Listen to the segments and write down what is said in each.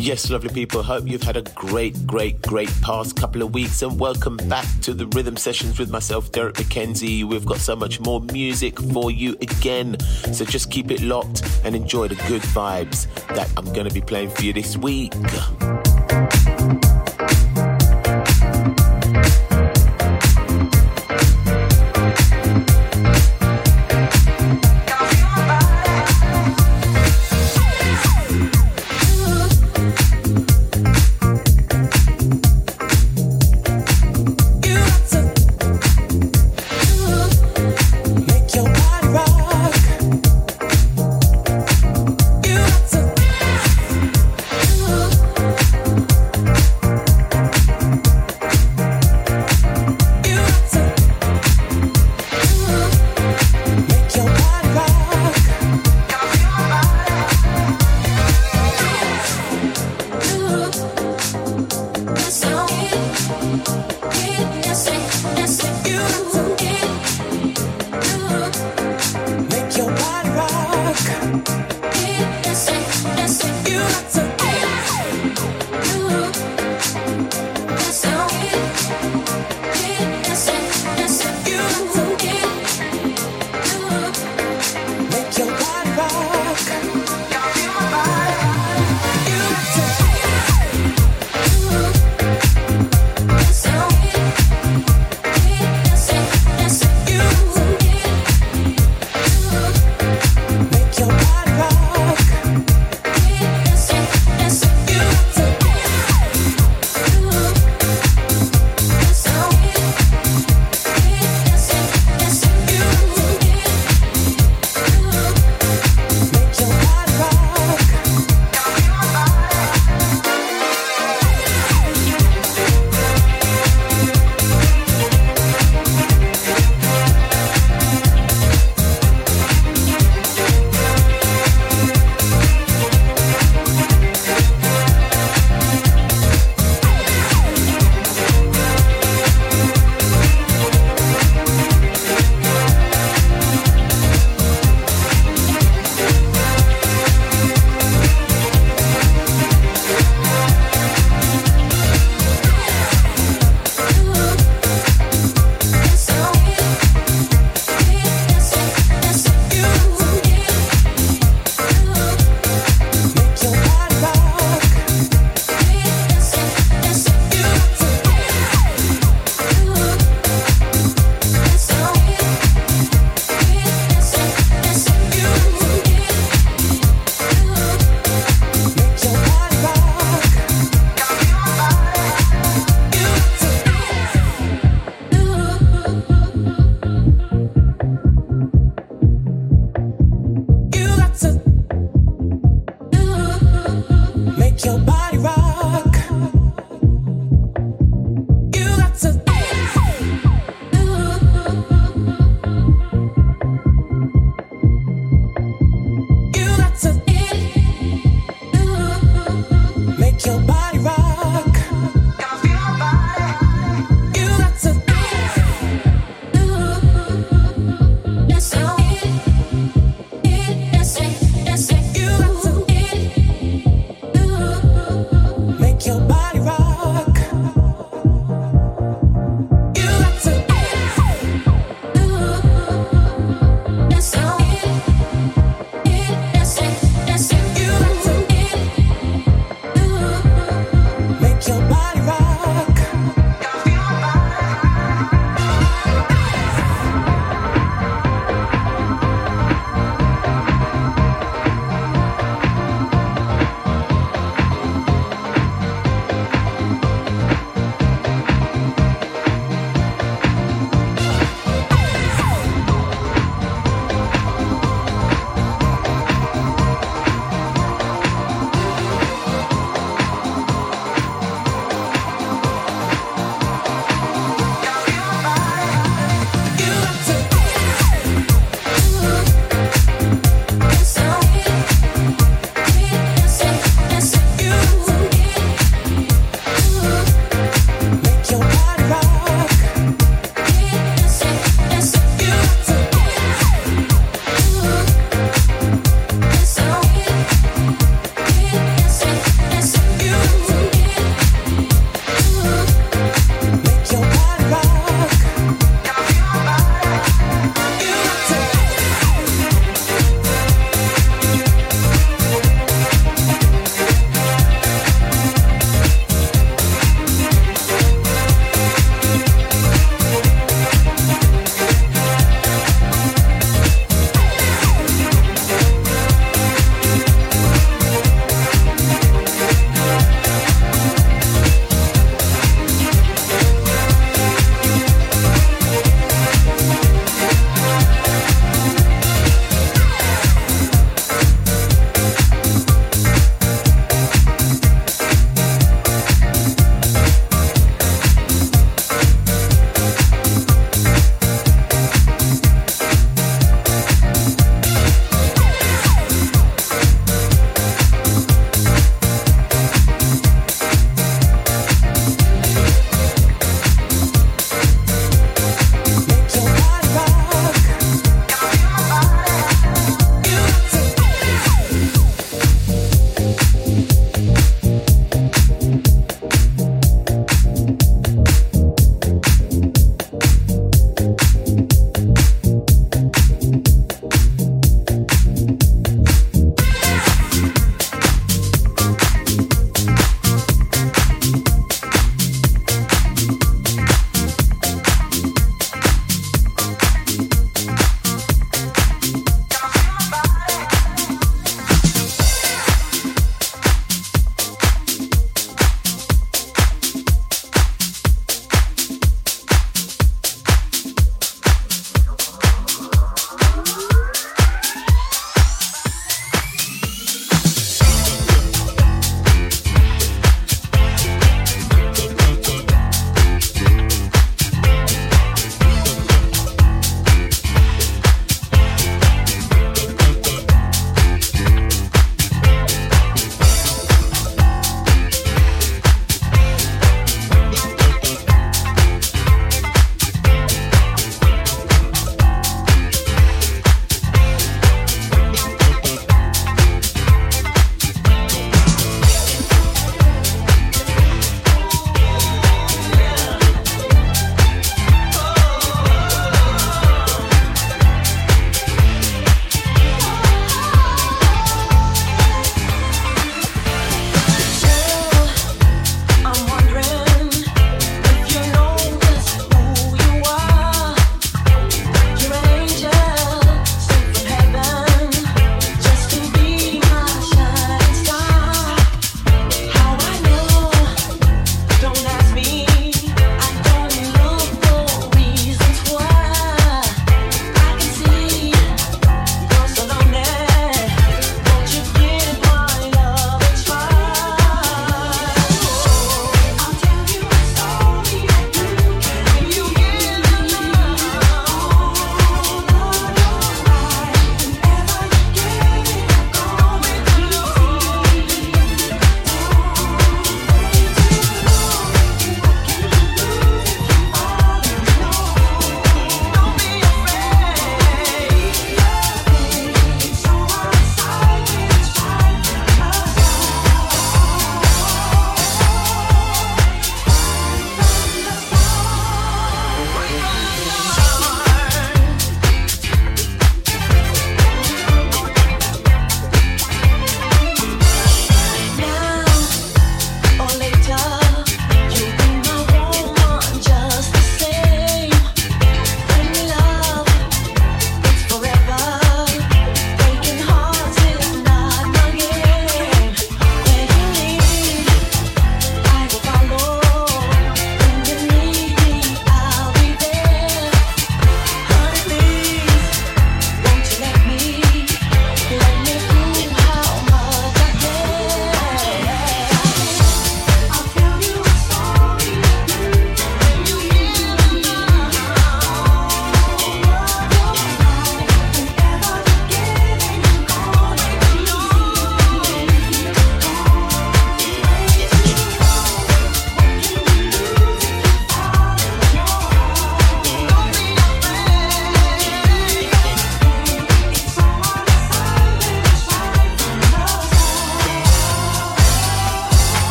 Yes, lovely people, hope you've had a great, great, great past couple of weeks and welcome back to the Rhythm Sessions with myself, Derrick McKenzie. We've got so much more music for you again, so just keep it locked and enjoy the good vibes that I'm going to be playing for you this week.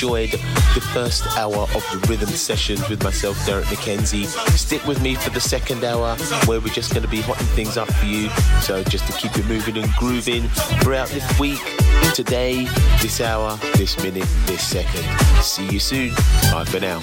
Enjoyed the first hour of the rhythm sessions with myself, Derrick McKenzie. Stick with me for the second hour where we're just going to be hotting things up for you. So just to keep you moving and grooving throughout this week, today, this hour, this minute, this second. See you soon. Bye for now.